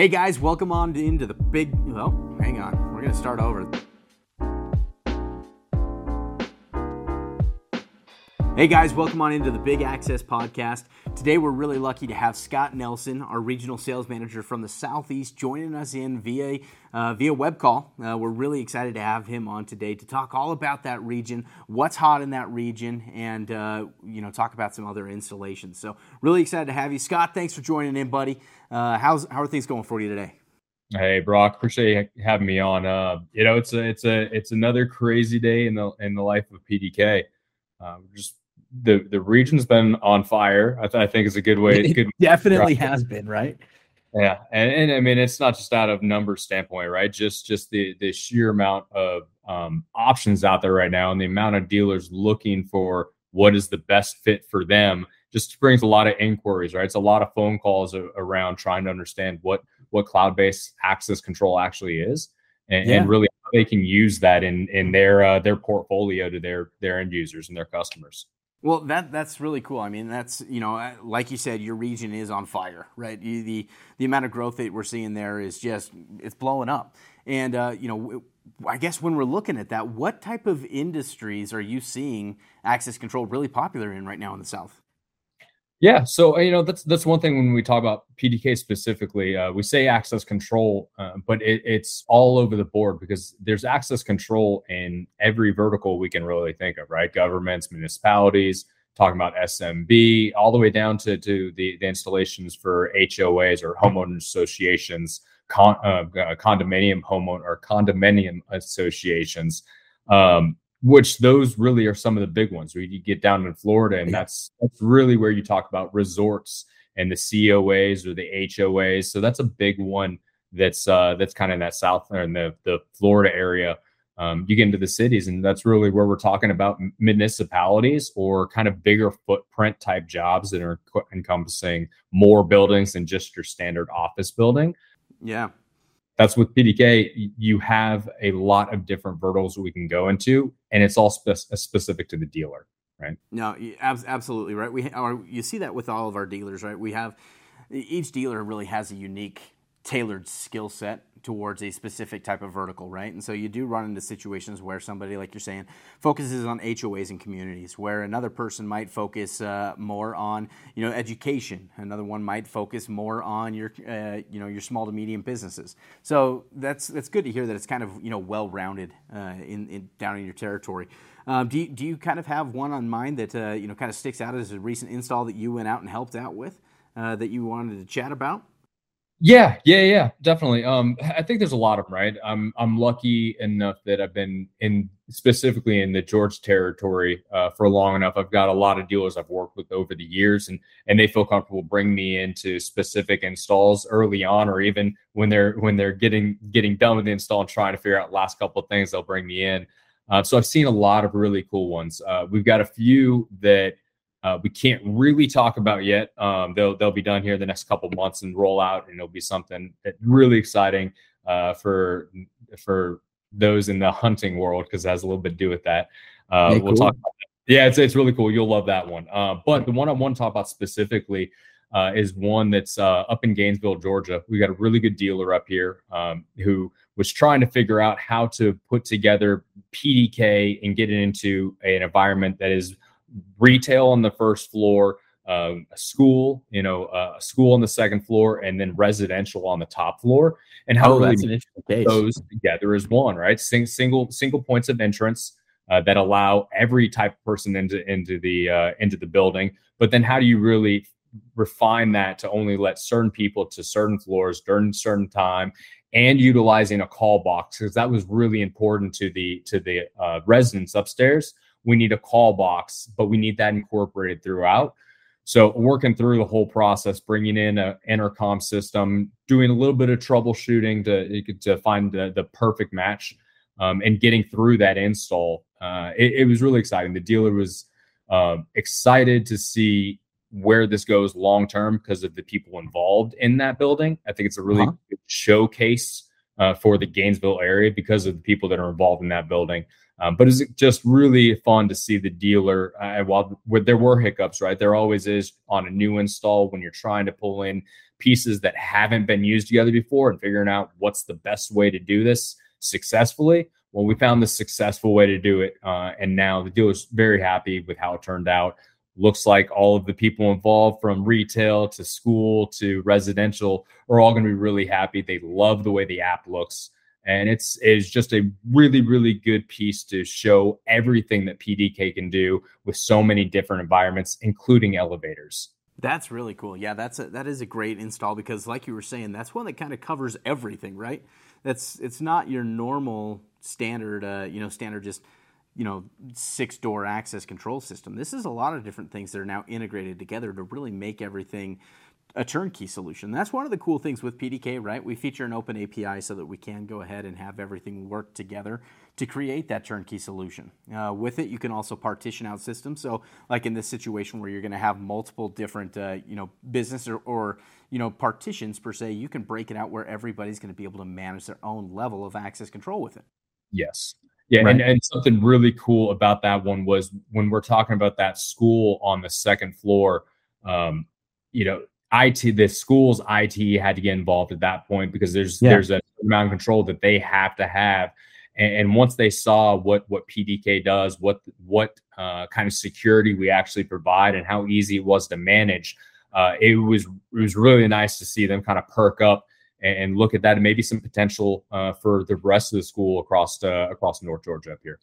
Hey guys, welcome on into the big. Well, hang on. We're going to start over. Hey guys, welcome on into the Big Access Podcast. Today we're really lucky to have Scott Nelson, our regional sales manager from the Southeast, joining us in via uh, via web call. Uh, we're really excited to have him on today to talk all about that region, what's hot in that region, and uh, you know talk about some other installations. So really excited to have you, Scott. Thanks for joining in, buddy. Uh, how's how are things going for you today? Hey Brock, appreciate you having me on. Uh, you know, it's a it's a it's another crazy day in the in the life of PDK. Uh, just the the region's been on fire. I, th- I think is a good way. It good definitely has been, right? Yeah, and, and I mean it's not just out of number standpoint, right? Just just the the sheer amount of um, options out there right now, and the amount of dealers looking for what is the best fit for them, just brings a lot of inquiries, right? It's a lot of phone calls around trying to understand what what cloud based access control actually is, and, yeah. and, really how they can use that in in their uh, their portfolio to their their end users and their customers. Well, that that's really cool. I mean, that's you know, like you said, your region is on fire, right? You, the the amount of growth that we're seeing there is just it's blowing up. And uh, you know, I guess when we're looking at that, what type of industries are you seeing access control really popular in right now in the South? Yeah, so uh, you know that's that's one thing when we talk about PDK specifically. Uh, we say access control, uh, but it, it's all over the board because there's access control in every vertical we can really think of, right? Governments, municipalities, talking about SMB, all the way down to to the, the installations for HOAs or homeowners associations, con, uh, uh condominium homeowner or condominium associations. Um, which those really are some of the big ones where you get down in Florida, and that's that's really where you talk about resorts and the COAs or the HOAs. So that's a big one that's uh, that's kind of in that south or in the the Florida area. Um, you get into the cities, and that's really where we're talking about municipalities or kind of bigger footprint type jobs that are encompassing more buildings than just your standard office building. Yeah that's with PDK, you have a lot of different verticals we can go into, and it's all spe- uh, specific to the dealer, right? No, absolutely right. We or you see that with all of our dealers, right? We have each dealer really has a unique, tailored skill set towards a specific type of vertical, right? And so you do run into situations where somebody, like you're saying, focuses on HOAs and communities, where another person might focus uh, more on, you know, education. Another one might focus more on your, uh, you know, your small to medium businesses. So that's that's good to hear that it's kind of you know well rounded uh, in, in, down in your territory. Um, do you, do you kind of have one on mind that uh, you know kind of sticks out as a recent install that you went out and helped out with uh, that you wanted to chat about? Yeah, yeah, yeah, definitely. Um, I think there's a lot of them, right? I'm I'm lucky enough that I've been in specifically in the Georgia territory uh, for long enough. I've got a lot of dealers I've worked with over the years, and and they feel comfortable bringing me into specific installs early on, or even when they're when they're getting getting done with the install and trying to figure out last couple of things, they'll bring me in. Uh, so I've seen a lot of really cool ones. Uh, we've got a few that uh, we can't really talk about yet. Um, they'll they'll be done here the next couple months and roll out, and it'll be something that really exciting uh, for for those in the hunting world because it has a little bit to do with that. Uh, we'll cool. talk. Yeah, it's it's really cool. You'll love that one. Uh, but the one I want to talk about specifically uh, is one that's uh, up in Gainesville, Georgia. We got a really good dealer up here um, who was trying to figure out how to put together PDK and get it into an environment that is retail on the first floor, uh, a school, you know, uh, a school on the second floor, and then residential on the top floor, and how oh, really those together as one, right? Sing, single single points of entrance uh, that allow every type of person into into the uh, into the building. But then, how do you really refine that to only let certain people to certain floors during certain time? and utilizing a call box because that was really important to the to the uh, residents upstairs we need a call box, but we need that incorporated throughout. So working through the whole process, bringing in an intercom system, doing a little bit of troubleshooting to to find the, the perfect match, um, and getting through that install. Uh, it, it, was really exciting. The dealer was uh, excited to see where this goes long term because of the people involved in that building. I think it's a really uh-huh. good showcase uh, for the Gainesville area because of the people that are involved in that building. Um, but it's just really fun to see the dealer. Uh, while there were hiccups, right? There always is on a new install when you're trying to pull in pieces that haven't been used together before and figuring out what's the best way to do this successfully. Well, we found the successful way to do it, uh, and now the dealer's very happy with how it turned out. Looks like all of the people involved, from retail to school to residential, are all going to be really happy. They love the way the app looks and it's is just a really really good piece to show everything that PDK can do with so many different environments, including elevators. That's really cool. Yeah, that's a, that is a great install because, like you were saying, that's one that kind of covers everything, right? That's it's not your normal standard, uh, you know, standard just you know six door access control system. This is a lot of different things that are now integrated together to really make everything a turnkey solution. That's one of the cool things with PDK, right? We feature an open API so that we can go ahead and have everything work together to create that turnkey solution. Uh, with it, you can also partition out systems. So, like in this situation where you're going to have multiple different, uh, you know, business or, or, you know, partitions per se, you can break it out where everybody's going to be able to manage their own level of access control with it. Yes. Yeah, right. and, and something really cool about that one was when we're talking about that school on the second floor, um, you know, IT, the school's IT had to get involved at that point because there's yeah. there's a amount of control that they have to have. And, and, once they saw what what PDK does, what what uh, kind of security we actually provide, and how easy it was to manage, uh, it was it was really nice to see them kind of perk up and, and look at that, and maybe some potential uh, for the rest of the school across uh, across North Georgia up here.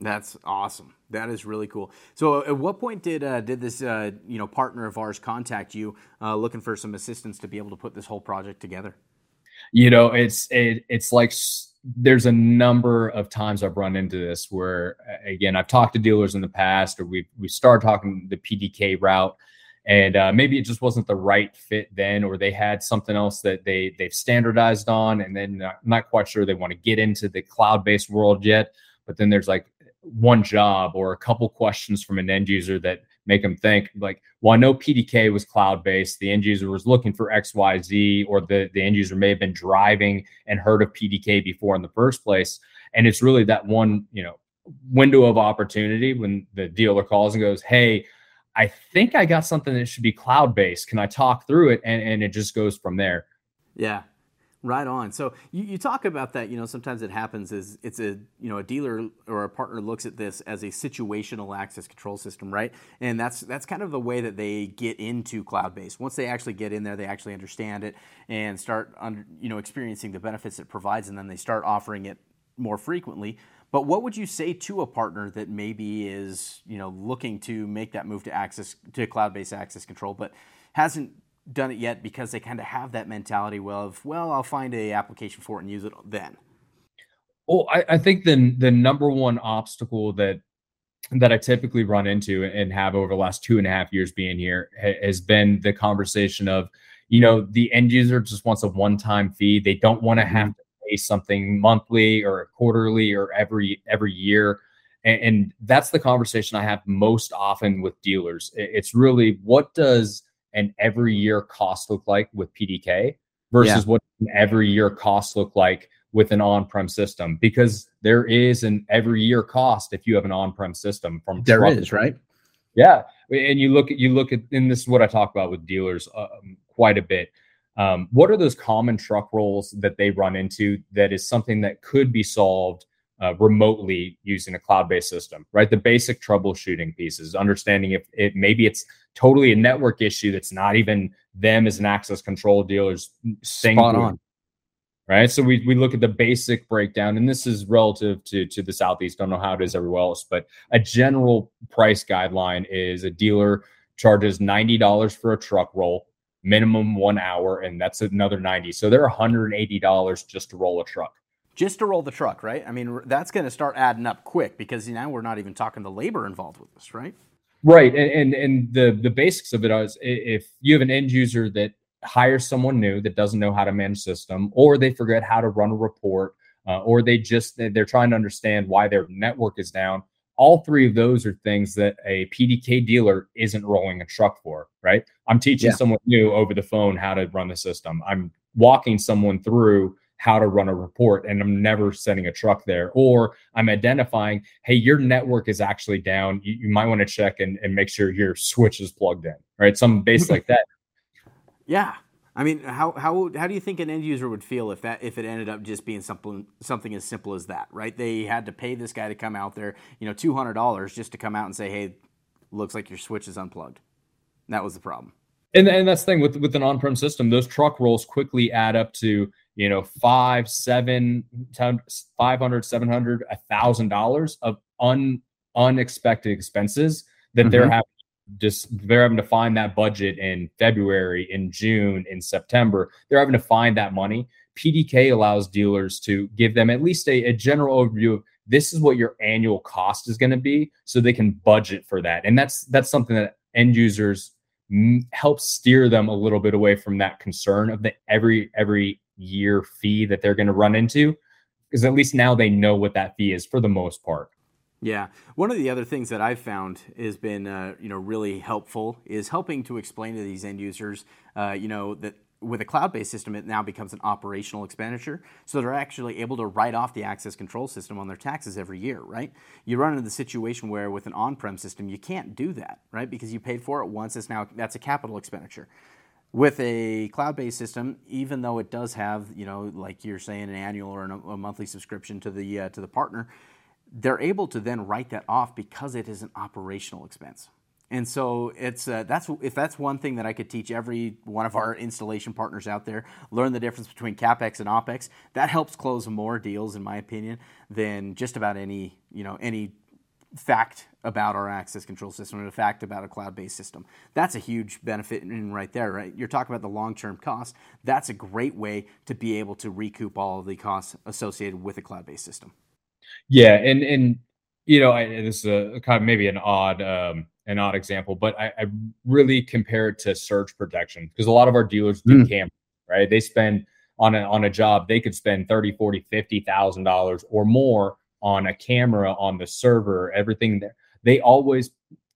That's awesome. That is really cool. So, at what point did uh, did this uh, you know partner of ours contact you, uh, looking for some assistance to be able to put this whole project together? You know, it's it, it's like there's a number of times I've run into this where, again, I've talked to dealers in the past, or we we started talking the PDK route, and uh, maybe it just wasn't the right fit then, or they had something else that they they've standardized on, and then I'm not quite sure they want to get into the cloud based world yet. But then there's like one job or a couple questions from an end user that make them think like, well, I know PDK was cloud based. The end user was looking for XYZ, or the, the end user may have been driving and heard of PDK before in the first place. And it's really that one, you know, window of opportunity when the dealer calls and goes, Hey, I think I got something that should be cloud based. Can I talk through it? And, and it just goes from there. Yeah. Right on. So you, you talk about that. You know, sometimes it happens is it's a you know a dealer or a partner looks at this as a situational access control system, right? And that's that's kind of the way that they get into cloud based. Once they actually get in there, they actually understand it and start under, you know experiencing the benefits it provides, and then they start offering it more frequently. But what would you say to a partner that maybe is you know looking to make that move to access to cloud based access control, but hasn't done it yet because they kind of have that mentality of well i'll find a application for it and use it then. Well I, I, think the the number one obstacle that that i typically run into and have over the last two and a half years being here has been the conversation of you know the end user just wants a one-time fee. They don't want to mm-hmm. have to pay something monthly or quarterly or every every year. And, and that's the conversation i have most often with dealers. It's really what does an every year cost look like with PDK versus yeah. what an every year cost look like with an on-prem system because there is an every year cost if you have an on-prem system from there is right? Yeah and you look at you look at and this is what i talk about with dealers um, quite a bit. Um, what are those common truck rolls that they run into that is something that could be solved uh, remotely using a cloud-based system, right? The basic troubleshooting pieces, understanding if it maybe it's totally a network issue that's not even them as an access control dealers saying Spot on. Right. So we, we look at the basic breakdown, and this is relative to, to the Southeast. Don't know how it is everywhere else, but a general price guideline is a dealer charges $90 for a truck roll, minimum one hour, and that's another 90. So they're $180 just to roll a truck just to roll the truck, right? I mean, that's going to start adding up quick because now we're not even talking the labor involved with this, right? Right, and and, and the the basics of it is if you have an end user that hires someone new that doesn't know how to manage system, or they forget how to run a report, uh, or they just they're trying to understand why their network is down. All three of those are things that a PDK dealer isn't rolling a truck for, right? I'm teaching yeah. someone new over the phone how to run the system. I'm walking someone through how to run a report and I'm never sending a truck there. Or I'm identifying, hey, your network is actually down. You, you might want to check and, and make sure your switch is plugged in, right? Some base like that. Yeah. I mean, how, how, how do you think an end user would feel if that if it ended up just being something something as simple as that, right? They had to pay this guy to come out there, you know, two hundred dollars just to come out and say, "Hey, looks like your switch is unplugged." That was the problem. And, and that's the thing with with an on-prem system, those truck rolls quickly add up to you know five, seven, ten, five hundred, seven hundred, a thousand dollars of un unexpected expenses that mm-hmm. they're having just they're having to find that budget in February, in June, in September. They're having to find that money. PDK allows dealers to give them at least a, a general overview of this is what your annual cost is going to be, so they can budget for that. And that's that's something that end users m- help steer them a little bit away from that concern of the every every year fee that they're going to run into, because at least now they know what that fee is for the most part. Yeah, one of the other things that I've found has been, uh, you know, really helpful is helping to explain to these end users, uh, you know, that with a cloud-based system, it now becomes an operational expenditure. So they're actually able to write off the access control system on their taxes every year, right? You run into the situation where with an on-prem system, you can't do that, right? Because you paid for it once. It's now that's a capital expenditure. With a cloud-based system, even though it does have, you know, like you're saying, an annual or a monthly subscription to the uh, to the partner, they're able to then write that off because it is an operational expense. And so it's uh, that's if that's one thing that I could teach every one of our installation partners out there, learn the difference between capex and opex. That helps close more deals, in my opinion, than just about any you know any fact about our access control system and a fact about a cloud-based system. That's a huge benefit in right there, right? You're talking about the long-term costs. That's a great way to be able to recoup all of the costs associated with a cloud-based system. Yeah, and and you know, I, this is a kind of maybe an odd um, an odd example, but I, I really compare it to surge protection because a lot of our dealers do mm. camp, right? They spend on a on a job, they could spend 30, 40, 50,000 dollars or more on a camera, on the server, everything there. They always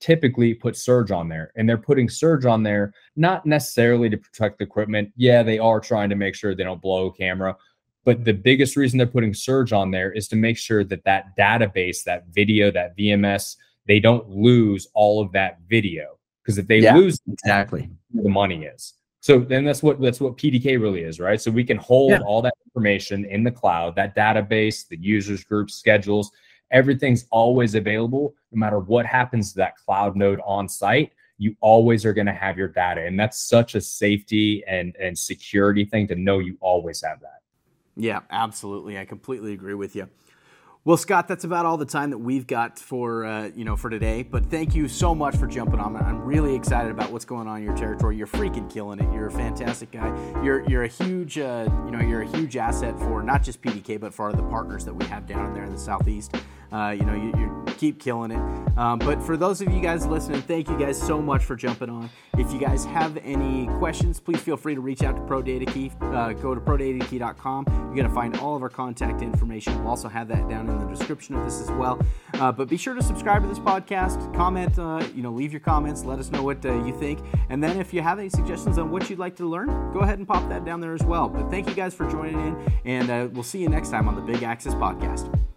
typically put surge on there and they're putting surge on there not necessarily to protect the equipment. Yeah they are trying to make sure they don't blow a camera but the biggest reason they're putting surge on there is to make sure that that database that video that vms they don't lose all of that video because if they yeah, lose exactly. the money is so then that's what that's what pdk really is right? So we can hold yeah. all that information in the cloud that database the users groups schedules everything's always available. No matter what happens to that cloud node on site you always are going to have your data. And that's such a safety and and security thing to know you always have that. Yeah absolutely. I completely agree with you well, Scott, that's about all the time that we've got for uh, you know for today. But thank you so much for jumping on. I'm really excited about what's going on in your territory. You're freaking killing it. You're a fantastic guy. You're you're a huge uh, you know you're a huge asset for not just PDK but for the partners that we have down there in the southeast. Uh, you know, you, you, keep killing it. Um, but for those of you guys listening, thank you guys so much for jumping on. If you guys have any questions, please feel free to reach out to Pro ProDataKey. Uh, go to ProDataKey.com. You're going to find all of our contact information. We'll also have that down in the description of this as well. Uh, but be sure to subscribe to this podcast, comment, uh, you know, leave your comments, let us know what uh, you think. And then if you have any suggestions on what you'd like to learn, go ahead and pop that down there as well. But thank you guys for joining in, and uh, we'll see you next time on the Big Access Podcast.